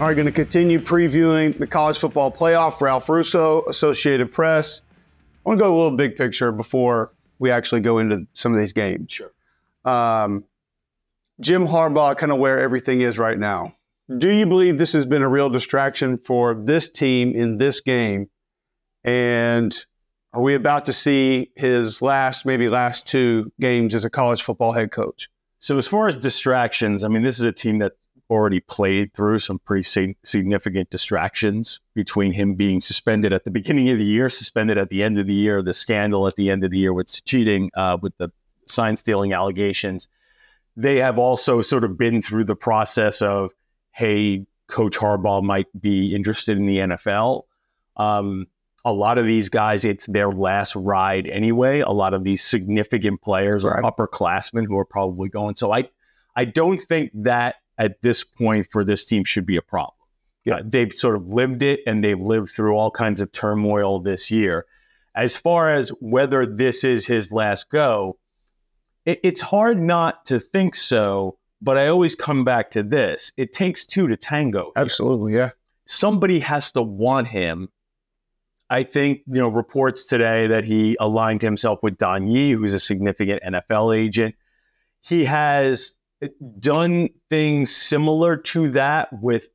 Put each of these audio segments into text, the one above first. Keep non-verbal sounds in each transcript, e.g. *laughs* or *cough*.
All right, going to continue previewing the college football playoff. Ralph Russo, Associated Press. I want to go a little big picture before we actually go into some of these games. Sure. Um, Jim Harbaugh, kind of where everything is right now. Do you believe this has been a real distraction for this team in this game? And are we about to see his last, maybe last two games as a college football head coach? So, as far as distractions, I mean, this is a team that already played through some pretty significant distractions between him being suspended at the beginning of the year, suspended at the end of the year, the scandal at the end of the year with cheating, uh, with the sign stealing allegations. They have also sort of been through the process of, hey, Coach Harbaugh might be interested in the NFL. Um, a lot of these guys, it's their last ride anyway. A lot of these significant players are upperclassmen who are probably going. So I, I don't think that at this point for this team should be a problem. Yeah. Uh, they've sort of lived it and they've lived through all kinds of turmoil this year. As far as whether this is his last go, it, it's hard not to think so, but I always come back to this. It takes two to tango. Absolutely, yeah. Somebody has to want him. I think, you know, reports today that he aligned himself with Don Yee, who's a significant NFL agent. He has done things similar to that with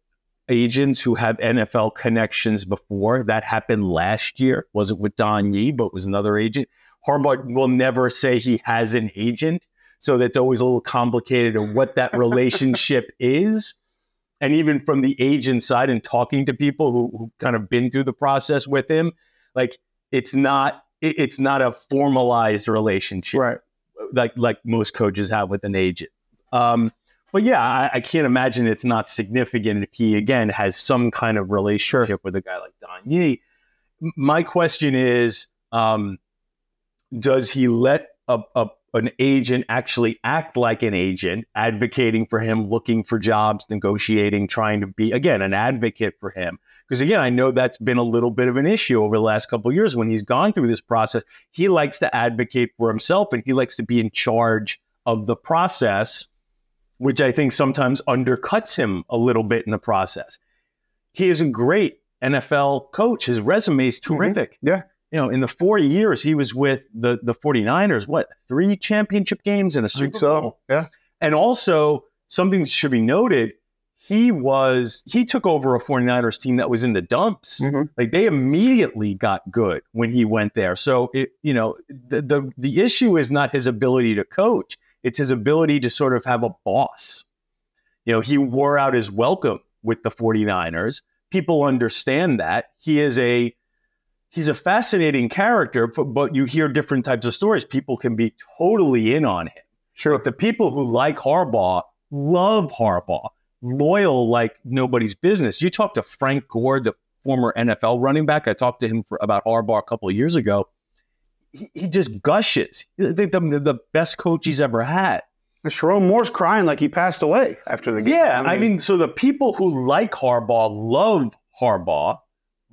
agents who have NFL connections before. That happened last year. Wasn't with Don Yee, but was another agent. Harbaugh will never say he has an agent. So that's always a little complicated of what that relationship *laughs* is. And even from the agent side and talking to people who, who kind of been through the process with him, like it's not it, it's not a formalized relationship. Right. Like like most coaches have with an agent. Um, but yeah, I, I, can't imagine it's not significant if he again has some kind of relationship sure. with a guy like Don Yee. My question is, um, does he let a, a, an agent actually act like an agent, advocating for him, looking for jobs, negotiating, trying to be again an advocate for him? Because again, I know that's been a little bit of an issue over the last couple of years when he's gone through this process. He likes to advocate for himself and he likes to be in charge of the process which I think sometimes undercuts him a little bit in the process. He is a great NFL coach. His resume is mm-hmm. terrific. Mm-hmm. Yeah. You know, in the four years he was with the, the 49ers, what, three championship games and a Super so. Bowl? Yeah. And also, something that should be noted, he was, he took over a 49ers team that was in the dumps. Mm-hmm. Like they immediately got good when he went there. So, it, you know, the, the, the issue is not his ability to coach it's his ability to sort of have a boss. You know, he wore out his welcome with the 49ers. People understand that. He is a he's a fascinating character, but you hear different types of stories. People can be totally in on him. Sure. But the people who like Harbaugh love Harbaugh, loyal like nobody's business. You talk to Frank Gore, the former NFL running back. I talked to him for, about Harbaugh a couple of years ago he, he just gushes. I think the, the best coach he's ever had. Sherrone Moore's crying like he passed away after the game. Yeah, I mean, I mean, so the people who like Harbaugh love Harbaugh,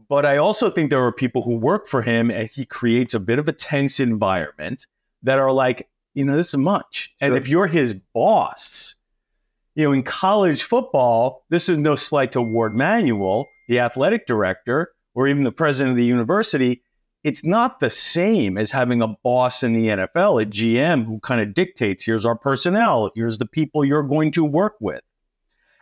but I also think there are people who work for him and he creates a bit of a tense environment that are like, you know, this is much. Sure. And if you're his boss, you know, in college football, this is no slight to Warde Manuel, the athletic director, or even the president of the university it's not the same as having a boss in the NFL, a GM who kind of dictates here's our personnel, here's the people you're going to work with.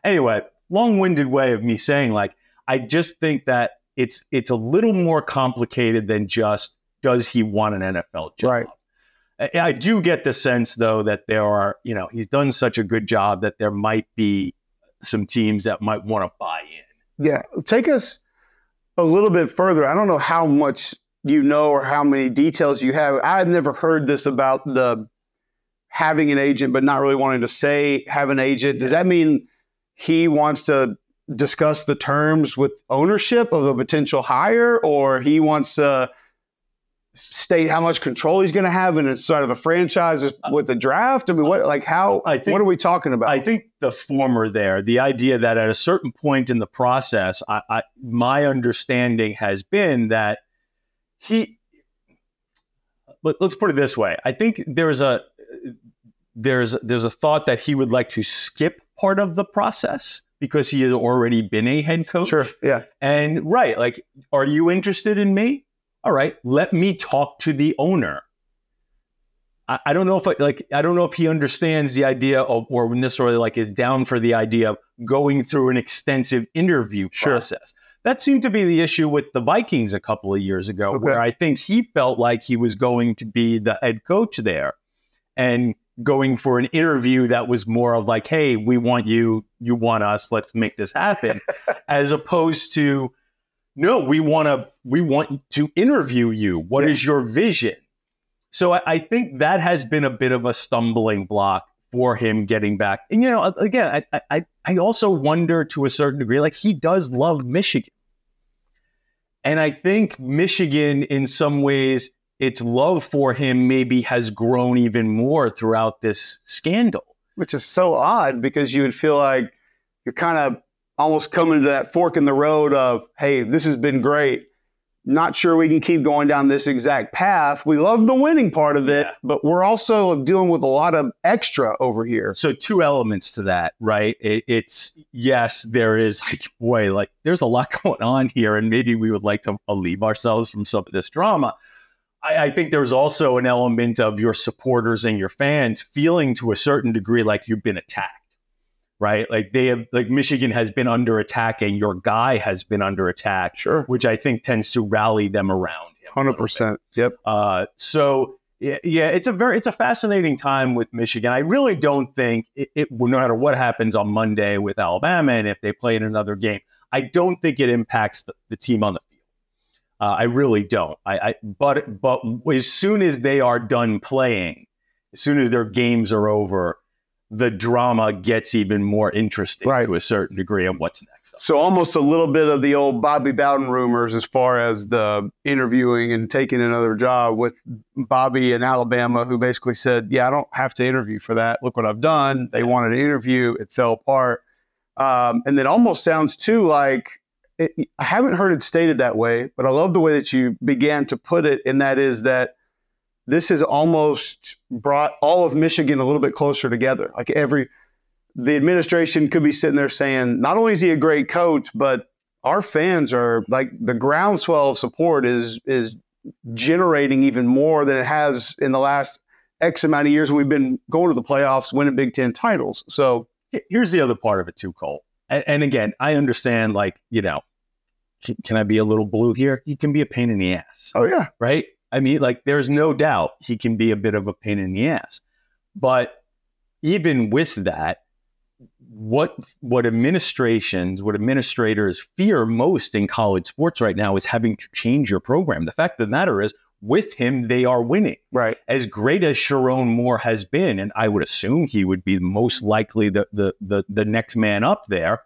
Anyway, long-winded way of me saying like I just think that it's it's a little more complicated than just does he want an NFL job. Right. I, I do get the sense though that there are, you know, he's done such a good job that there might be some teams that might want to buy in. Yeah, take us a little bit further. I don't know how much you know or how many details you have. I've never heard this about the having an agent but not really wanting to say have an agent. Does that mean he wants to discuss the terms with ownership of a potential hire or he wants to state how much control he's going to have inside of a franchise with the draft? I mean, what like how? I think, what are we talking about? I think the former there, the idea that at a certain point in the process, I, I, my understanding has been that he but let's put it this way i think there's a there's there's a thought that he would like to skip part of the process because he has already been a head coach. Sure. Yeah. And right, like, are you interested in me? All right, let me talk to the owner. I, I don't know if I, like I don't know if he understands the idea of or necessarily like is down for the idea of going through an extensive interview Sure. process. That seemed to be the issue with the Vikings a couple of years ago, Okay. where I think he felt like he was going to be the head coach there and going for an interview that was more of like, hey, we want you, you want us, let's make this happen, *laughs* as opposed to, no, we want to, we want to interview you. What is Yeah. your vision? So I, I think that has been a bit of a stumbling block for him getting back. And you know, again, I, I I also wonder to a certain degree, like he does love Michigan, and I think Michigan, in some ways, its love for him maybe has grown even more throughout this scandal. Which is so odd because you would feel like you're kind of almost coming to that fork in the road of, hey, this has been great. Not sure we can keep going down this exact path. We love the winning part of it, Yeah. but we're also dealing with a lot of extra over here. So two elements to that, right? It, it's yes, there is *laughs* like boy, like there's a lot *laughs* going on here, and maybe we would like to alleviate ourselves from some of this drama. I, I think there's also an element of your supporters and your fans feeling to a certain degree like you've been attacked, right? Like they have, like Michigan has been under attack, and your guy has been under attack, Sure. which I think tends to rally them around him. a little bit. 100%. Yep. Uh, so yeah, yeah, it's a very it's a fascinating time with Michigan. I really don't think it, it no matter what happens on Monday with Alabama and if they play in another game, I don't think it impacts the, the team on the field. Uh, I really don't. I, I but but as soon as they are done playing, as soon as their games are over, the drama gets even more interesting Right. to a certain degree of what's next. So almost a little bit of the old Bobby Bowden rumors as far as the interviewing and taking another job with Bobby in Alabama, who basically said, "Yeah, I don't have to interview for that. Look what I've done." They wanted to interview, it fell apart, um, and it almost sounds too like it, I haven't heard it stated that way, but I love the way that you began to put it, and that is that this has almost brought all of Michigan a little bit closer together. Like every the administration could be sitting there saying, not only is he a great coach, but our fans are like the groundswell of support is is generating even more than it has in the last X amount of years we've been going to the playoffs, winning Big Ten titles. So Here's the other part of it too, Cole. And, and again, I understand, like, you know, can, can I be a little blue here? He can be a pain in the ass, oh yeah, right? I mean, like, there's no doubt he can be a bit of a pain in the ass. But even with that, what what administrations, what administrators fear most in college sports right now is having to change your program. The fact of the matter is, with him, they are winning right. as great as Sherrone Moore has been, and I would assume he would be most likely the the the, the next man up there.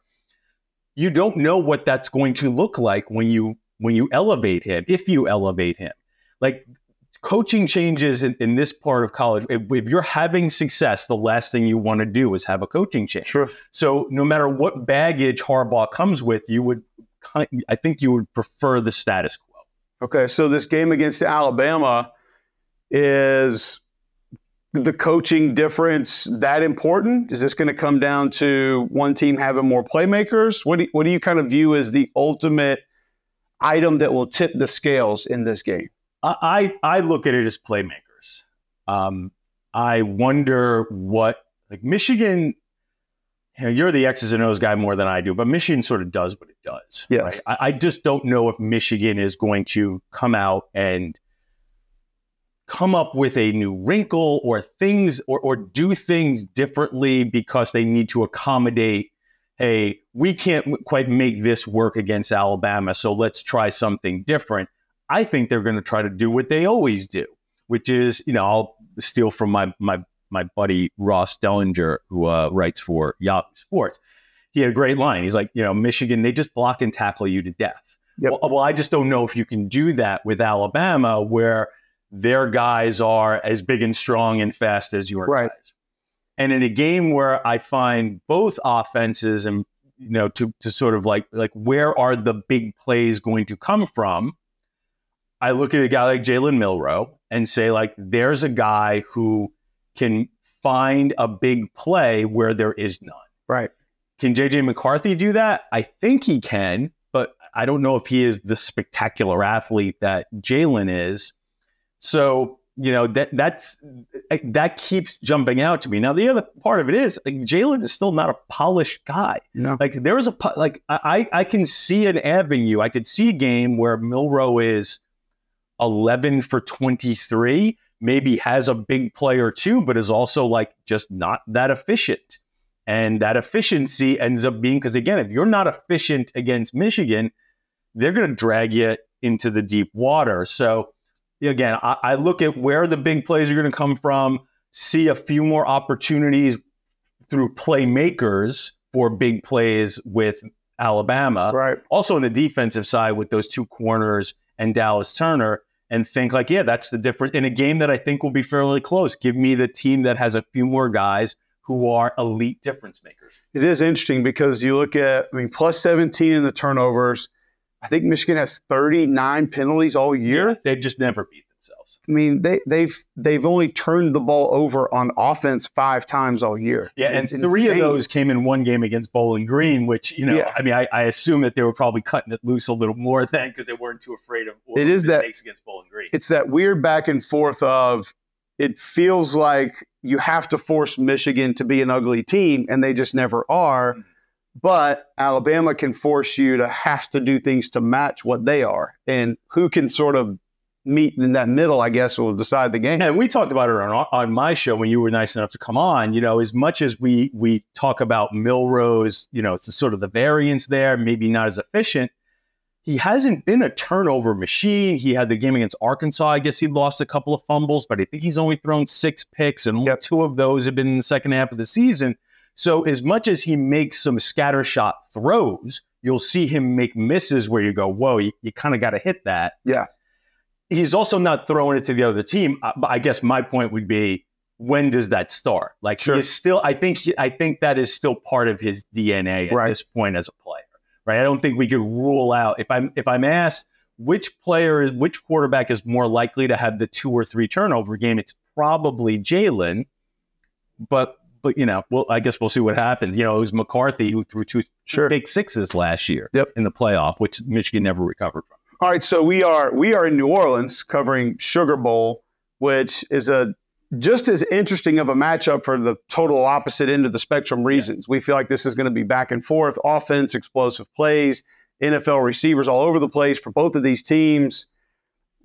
You don't know what that's going to look like when you when you elevate him, if you elevate him. Like coaching changes in, in this part of college. If, if you're having success, the last thing you want to do is have a coaching change. Sure. So no matter what baggage Harbaugh comes with, you would, I think you would prefer the status quo. Okay, so this game against Alabama is the coaching difference that important? Is this going to come down to one team having more playmakers? What do what do you kind of view as the ultimate item that will tip the scales in this game? I I look at it as playmakers. Um, I wonder what like Michigan. You know, you're the X's and O's guy more than I do, but Michigan sort of does what it does. Yes. right? I, I just don't know if Michigan is going to come out and come up with a new wrinkle or things or, or do things differently because they need to accommodate hey we can't quite make this work against alabama so let's try something different i think they're going to try to do what they always do which is you know i'll steal from my my my buddy ross dellenger who uh, writes for yahoo sports he had a great line he's like you know michigan they just block and tackle you to death Yep. well, well i just don't know if you can do that with alabama where their guys are as big and strong and fast as your Right. guys. And in a game where I find both offenses and you know to to sort of like like where are the big plays going to come from? I look at a guy like Jalen Milroe and say like there's a guy who can find a big play where there is none. Right. can JJ McCarthy do that? I think he can, but I don't know if he is the spectacular athlete that Jalen is. So you know that that's that keeps jumping out to me. Now the other part of it is like, Jalen is still not a polished guy. No. Like there is a like I I can see an avenue. I could see a game where Milroe is eleven for twenty three, maybe has a big play or two, but is also like just not that efficient. And that efficiency ends up being because again, if you're not efficient against Michigan, they're going to drag you into the deep water. So again, I, I look at where the big plays are going to come from, see a few more opportunities through playmakers for big plays with Alabama. Right. Also on the defensive side with those two corners and Dallas Turner and think like, yeah, that's the difference in a game that I think will be fairly close. Give me the team that has a few more guys who are elite difference makers. It is interesting because you look at, I mean, plus 17 in the turnovers. I think Michigan has 39 penalties all year. Yeah, they just never beat themselves. I mean, they, they've they've only turned the ball over on offense five times all year. Yeah, and it's three insane. of those came in one game against Bowling Green, which you know, yeah. I mean, I, I, assume that they were probably cutting it loose a little more then because they weren't too afraid of it is that against Bowling Green. It's that weird back and forth of it feels like you have to force Michigan to be an ugly team, and they just never are. Mm-hmm but Alabama can force you to have to do things to match what they are. And who can sort of meet in that middle, I guess, will decide the game. And we talked about it on, on my show when you were nice enough to come on. You know, as much as we we talk about Milroe's, you know, it's sort of the variance there, maybe not as efficient. He hasn't been a turnover machine. He had the game against Arkansas. I guess he lost a couple of fumbles, but I think he's only thrown six picks, and yep. two of those have been in the second half of the season. So as much as he makes some scattershot throws, you'll see him make misses where you go, whoa, you, you kind of got to hit that. Yeah. He's also not throwing it to the other team. Uh, I guess my point would be, when does that start? Like sure. he is still, I think, I think that is still part of his DNA at right. this point as a player, right? I don't think we could rule out if I'm if I'm asked which player is which quarterback is more likely to have the two or three turnover game, it's probably Jalen. But but you know, well, I guess we'll see what happens. You know, it was McCarthy who threw two sure. big sixes last year yep. in the playoff, which Michigan never recovered from. All right, so we are we are in New Orleans covering Sugar Bowl, which is a just as interesting of a matchup for the total opposite end of the spectrum reasons. Yeah. We feel like this is going to be back and forth, offense, explosive plays, NFL receivers all over the place for both of these teams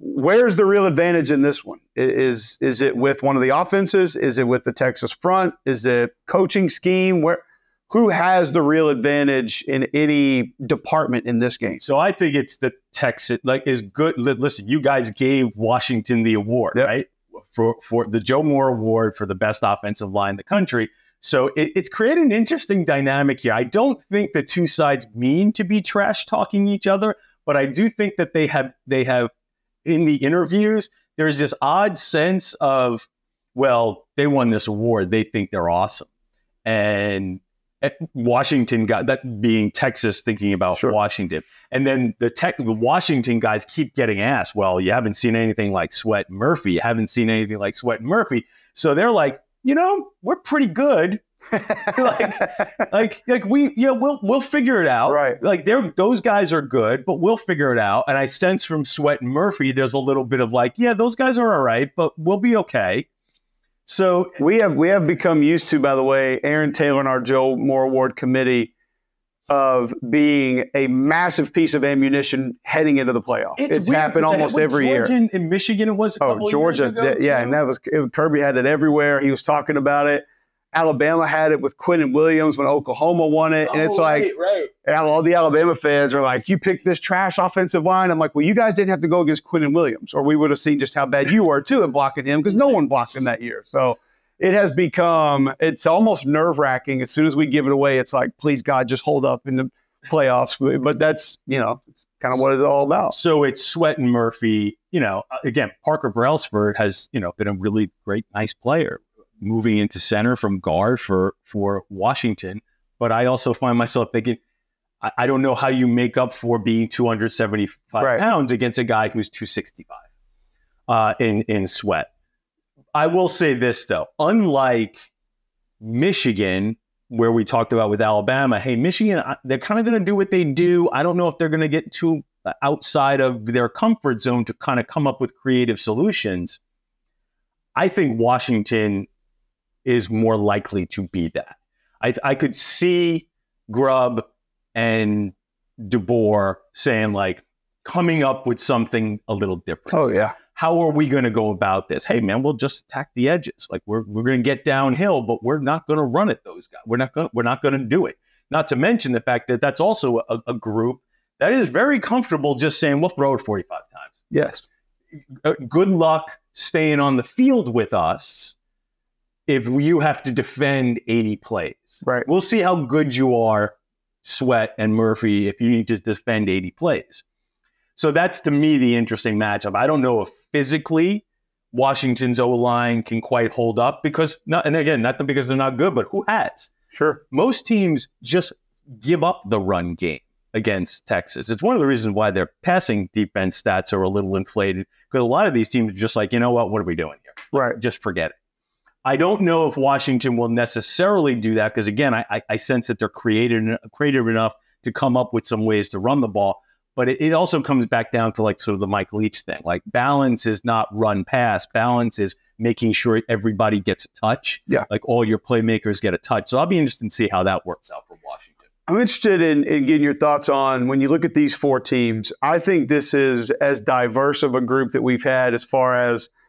where's the real advantage in this one? Is is it with one of the offenses? Is it with the Texas front? Is it coaching scheme? Where who has the real advantage in any department in this game? So I think it's the Texas like is good. Listen, you guys gave Washington the award, yep. right? For for the Joe Moore Award for the best offensive line in the country. So it, it's created an interesting dynamic here. I don't think the two sides mean to be trash talking each other, but I do think that they have they have in the interviews, there's this odd sense of, well, they won this award. They think they're awesome. And Eh, Washington got that being Texas thinking about sure. Washington. And then the tech the Washington guys keep getting asked, well, you haven't seen anything like Sweat Murphy. You haven't seen anything like Sweat Murphy. So they're like, you know, we're pretty good. *laughs* like, like, like we, yeah, we'll we'll figure it out. Right. Like, they're those guys are good, but we'll figure it out. And I sense from Sweat and Murphy, there's a little bit of like, yeah, those guys are all right, but we'll be okay. So we have we have become used to, by the way, Aaron Taylor and our Joe Moore Award committee of being a massive piece of ammunition heading into the playoffs. It's, it's happened almost every Georgia year. In Michigan, it was. oh, Georgia, ago, yeah, and that was it, Kirby had it everywhere. He was talking about it. Alabama had it with Quinnen Williams when Oklahoma won it. And it's oh, like, right, right. all the Alabama fans are like, you picked this trash offensive line. I'm like, well, you guys didn't have to go against Quinnen Williams, or we would have seen just how bad you were too in blocking him because no one blocked him that year. So it has become, it's almost nerve wracking. As soon as we give it away, it's like, please, God, just hold up in the playoffs. But that's, you know, it's kind of what it's all about. So it's Sweat and Murphy. You know, again, Parker Brailsford has, you know, been a really great, nice player moving into center from guard for for Washington. But I also find myself thinking, I, I don't know how you make up for being 275 right. pounds against a guy who's 265 uh, in in Sweat. I will say this though, unlike Michigan, where we talked about with Alabama, hey, Michigan, they're kind of going to do what they do. I don't know if they're going to get too outside of their comfort zone to kind of come up with creative solutions. I think Washington is more likely to be that. I, I could see Grubb and DeBoer saying like coming up with something a little different. Oh yeah. How are we going to go about this? Hey man, we'll just attack the edges. Like we're we're going to get downhill, but we're not going to run at those guys. We're not going we're not going to do it. Not to mention the fact that that's also a, a group that is very comfortable just saying we'll throw it 45 times. Yes. Uh, good luck staying on the field with us if you have to defend 80 plays. Right. We'll see how good you are, Sweat and Murphy, if you need to defend 80 plays. So that's to me the interesting matchup. I don't know if physically Washington's O line can quite hold up because, not, and again, not because they're not good, but who has? Sure. Most teams just give up the run game against Texas. It's one of the reasons why their passing defense stats are a little inflated because a lot of these teams are just like, you know what, what are we doing here? Right. Just forget it. I don't know if Washington will necessarily do that because again, I, I, sense that they're creative, creative enough to come up with some ways to run the ball. But it, it also comes back down to like sort of the Mike Leach thing. Like balance is not run pass. Balance is making sure everybody gets a touch. Yeah. Like all your playmakers get a touch. So I'll be interested to see how that works out for Washington. I'm interested in, in getting your thoughts on when you look at these four teams. I think this is as diverse of a group that we've had as far as –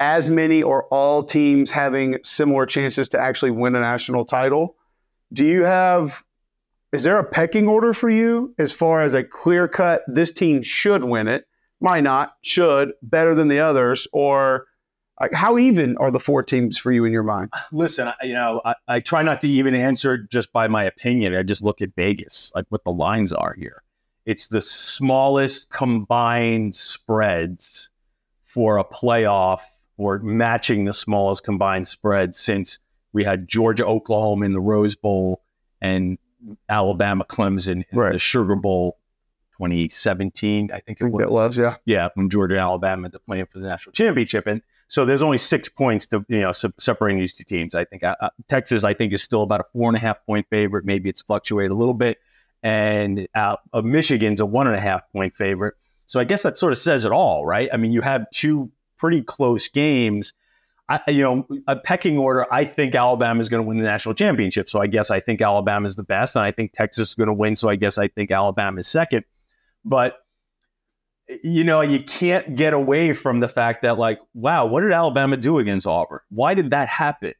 as many or all teams having similar chances to actually win a national title. Do you have, is there a pecking order for you as far as a clear cut, this team should win it, might not, should, better than the others, or like how even are the four teams for you in your mind? Listen, you know, I, I try not to even answer just by my opinion. I just look at Vegas, like what the lines are here. It's the smallest combined spreads for a playoff or matching the smallest combined spread since we had Georgia Oklahoma in the Rose Bowl and Alabama Clemson in right. the Sugar Bowl 2017, I think it was. Was, yeah. Yeah, when Georgia and Alabama had to play for the national championship. And so there's only six points to, you know, separating these two teams. I think uh, uh, Texas, I think, is still about a four and a half point favorite. Maybe it's fluctuated a little bit. And uh, Michigan's a one and a half point favorite. So I guess that sort of says it all, right? I mean, you have two pretty close games. I, you know, a pecking order, I think Alabama is going to win the national championship. So I guess I think Alabama is the best, and I think Texas is going to win. So I guess I think Alabama is second. But you know, you can't get away from the fact that, like, wow, what did Alabama do against Auburn? Why did that happen?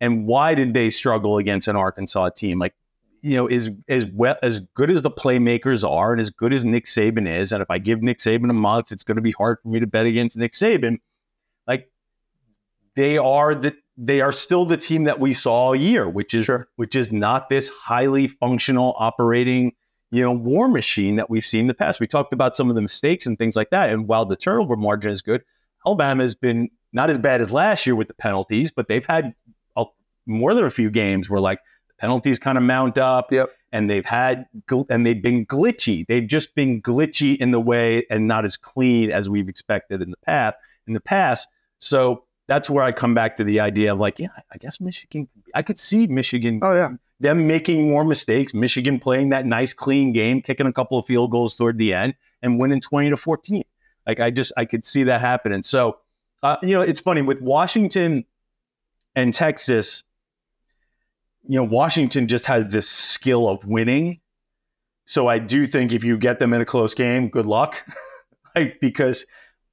And why did they struggle against an Arkansas team? Like, you know, as as well as good as the playmakers are, and as good as Nick Saban is, and if I give Nick Saban a month, it's going to be hard for me to bet against Nick Saban. Like they are the they are still the team that we saw all year, which is sure. which is not this highly functional operating, you know, war machine that we've seen in the past. We talked about some of the mistakes and things like that, and while the turnover margin is good, Alabama has been not as bad as last year with the penalties, but they've had a, more than a few games where like penalties kind of mount up. Yep. And they've had and they've been glitchy. They've just been glitchy in the way and not as clean as we've expected in the past. In the past, so that's where I come back to the idea of like, yeah, I guess Michigan. I could see Michigan. Oh yeah, them making more mistakes. Michigan playing that nice, clean game, kicking a couple of field goals toward the end, and winning twenty to fourteen. Like I just I could see that happening. So, uh, you know, it's funny with Washington and Texas you know, Washington just has this skill of winning. So I do think if you get them in a close game, good luck. *laughs* like because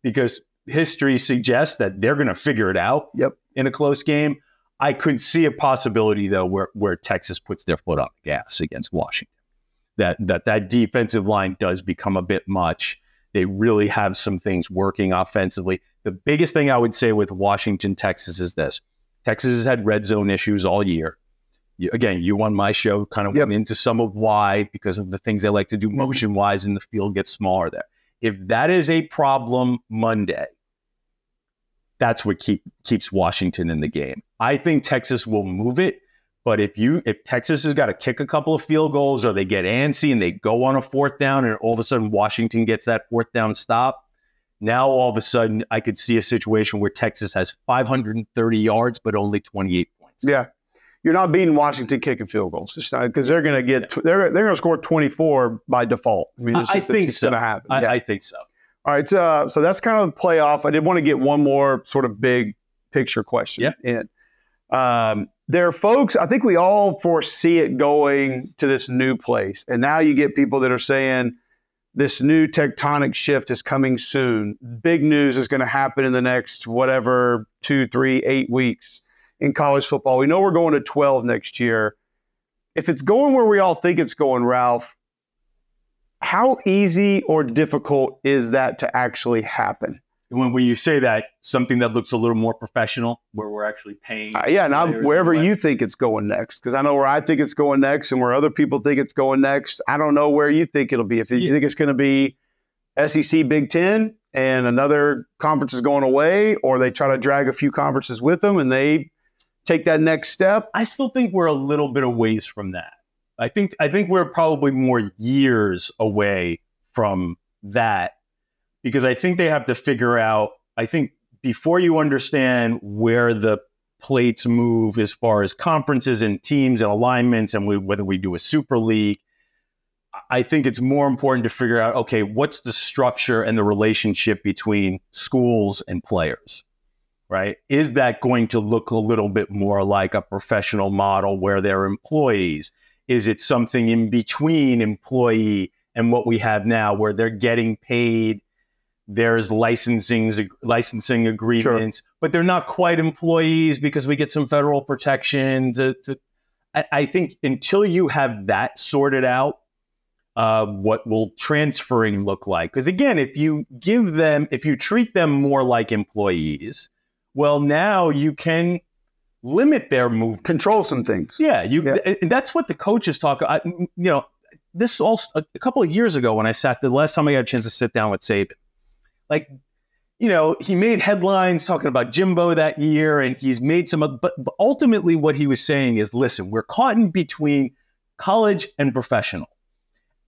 because history suggests that they're going to figure it out yep. in a close game. I could see a possibility though where where Texas puts their foot on the gas against Washington. That that that defensive line does become a bit much. They really have some things working offensively. The biggest thing I would say with Washington, Texas is this. Texas has had red zone issues all year again, you on my show kind of yep. went into some of why because of the things they like to do motion wise, and the field gets smaller there. If that is a problem Monday, that's what keep, keeps Washington in the game. I think Texas will move it, but if you if Texas has got to kick a couple of field goals or they get antsy and they go on a fourth down and all of a sudden Washington gets that fourth down stop, now all of a sudden I could see a situation where Texas has 530 yards but only 28 points. Yeah. You're not beating Washington kicking field goals because they're going to get they're they're going to score 24 by default. I mean, I think so. going to happen. I, yeah. I, think so. All right, uh, so that's kind of the playoff. I did want to get one more sort of big picture question yeah. in. Um, there are folks, I think we all foresee it going to this new place. And now you get people that are saying this new tectonic shift is coming soon. Big news is going to happen in the next whatever, two, three, eight weeks in college football. We know we're going to 12 next year. If it's going where we all think it's going, Ralph, how easy or difficult is that to actually happen? when, when you say that, something that looks a little more professional, where we're actually paying. Uh, yeah, now wherever you think it's going next, because I know where I think it's going next, and where other people think it's going next. I don't know where you think it'll be. If you yeah. think it's going to be SEC Big Ten and another conference is going away, or they try to drag a few conferences with them, and they take that next step. I still think we're a little bit of ways from that. I think I think we're probably more years away from that because I think they have to figure out. I think before you understand where the plates move as far as conferences and teams and alignments and we, whether we do a super league, I think it's more important to figure out okay, what's the structure and the relationship between schools and players, right? Is that going to look a little bit more like a professional model where they're employees? Is it something in between employee and what we have now where they're getting paid? there's licensing licensing agreements, sure. but they're not quite employees because we get some federal protection. To, to I, I, think until you have that sorted out, uh, what will transferring look like? Because again, if you give them, if you treat them more like employees, well, now you can limit their move, control some things. Yeah, you. Yeah. that's what the coaches talk. I, you know, this all a, a couple of years ago when I sat the last time I got a chance to sit down with Saban like, you know, he made headlines talking about Jimbo that year, and he's made some. But, but ultimately, what he was saying is, listen, we're caught in between college and professional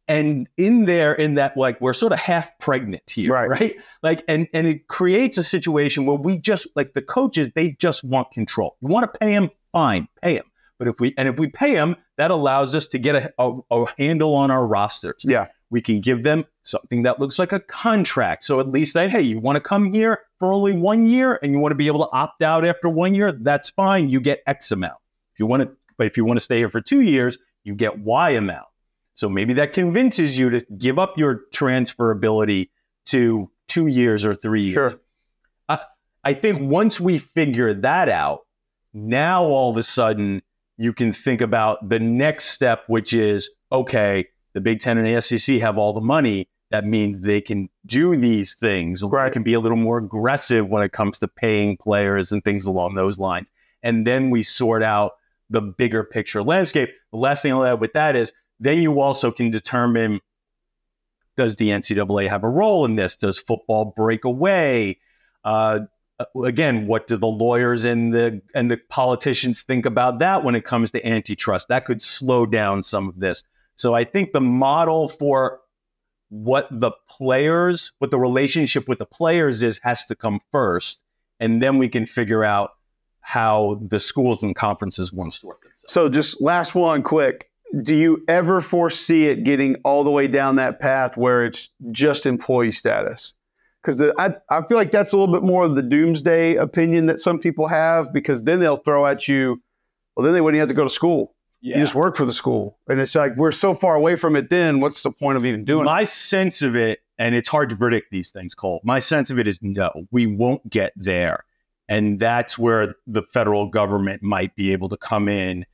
and in there in that like we're sort of half pregnant here right. right like and and it creates a situation where we just like the coaches they just want control you want to pay them fine pay them but if we and if we pay them that allows us to get a, a, a handle on our rosters yeah we can give them something that looks like a contract. So at least that, hey, you want to come here for only one year and you want to be able to opt out after one year, that's fine. You get X amount. If you want to, but if you want to stay here for two years, you get Y amount. So maybe that convinces you to give up your transferability to two years or three years. Sure. I, I think once we figure that out, now all of a sudden you can think about the next step, which is okay, the Big Ten and the SEC have all the money. That means they can do these things. Right. They can be a little more aggressive when it comes to paying players and things along those lines. And then we sort out the bigger picture landscape. The last thing I'll add with that is then you also can determine does the NCAA have a role in this? Does football break away? Uh, again, what do the lawyers and the and the politicians think about that when it comes to antitrust? That could slow down some of this. So I think the model for what the players, what the relationship with the players is, has to come first. And then we can figure out how the schools and conferences want to sort themselves. So just last one quick. Do you ever foresee it getting all the way down that path where it's just employee status? Because I, I feel like that's a little bit more of the doomsday opinion that some people have, because then they'll throw at you, well, then they wouldn't have to go to school. Yeah. You just work for the school. And it's like, we're so far away from it then. What's the point of even doing My it? sense of it, and it's hard to predict these things, Cole. My sense of it is no, we won't get there. And that's where the federal government might be able to come in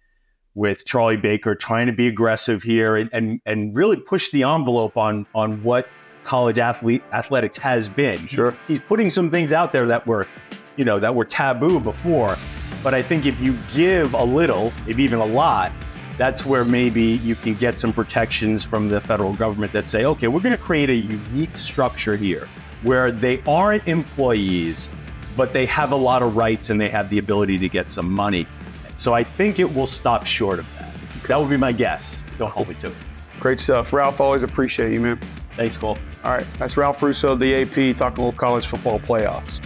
with Charlie Baker trying to be aggressive here and, and, and really push the envelope on, on what college athlete athletics has been. Sure. He's, he's putting some things out there that were, you know, that were taboo before. But I think if you give a little, if even a lot, that's where maybe you can get some protections from the federal government that say, okay, we're going to create a unique structure here where they aren't employees, but they have a lot of rights and they have the ability to get some money. So I think it will stop short of that. That would be my guess. Don't hold me to it. Great stuff. Ralph, always appreciate you, man. Thanks, Cole. All right. That's Ralph Russo, the AP, talking about college football playoffs.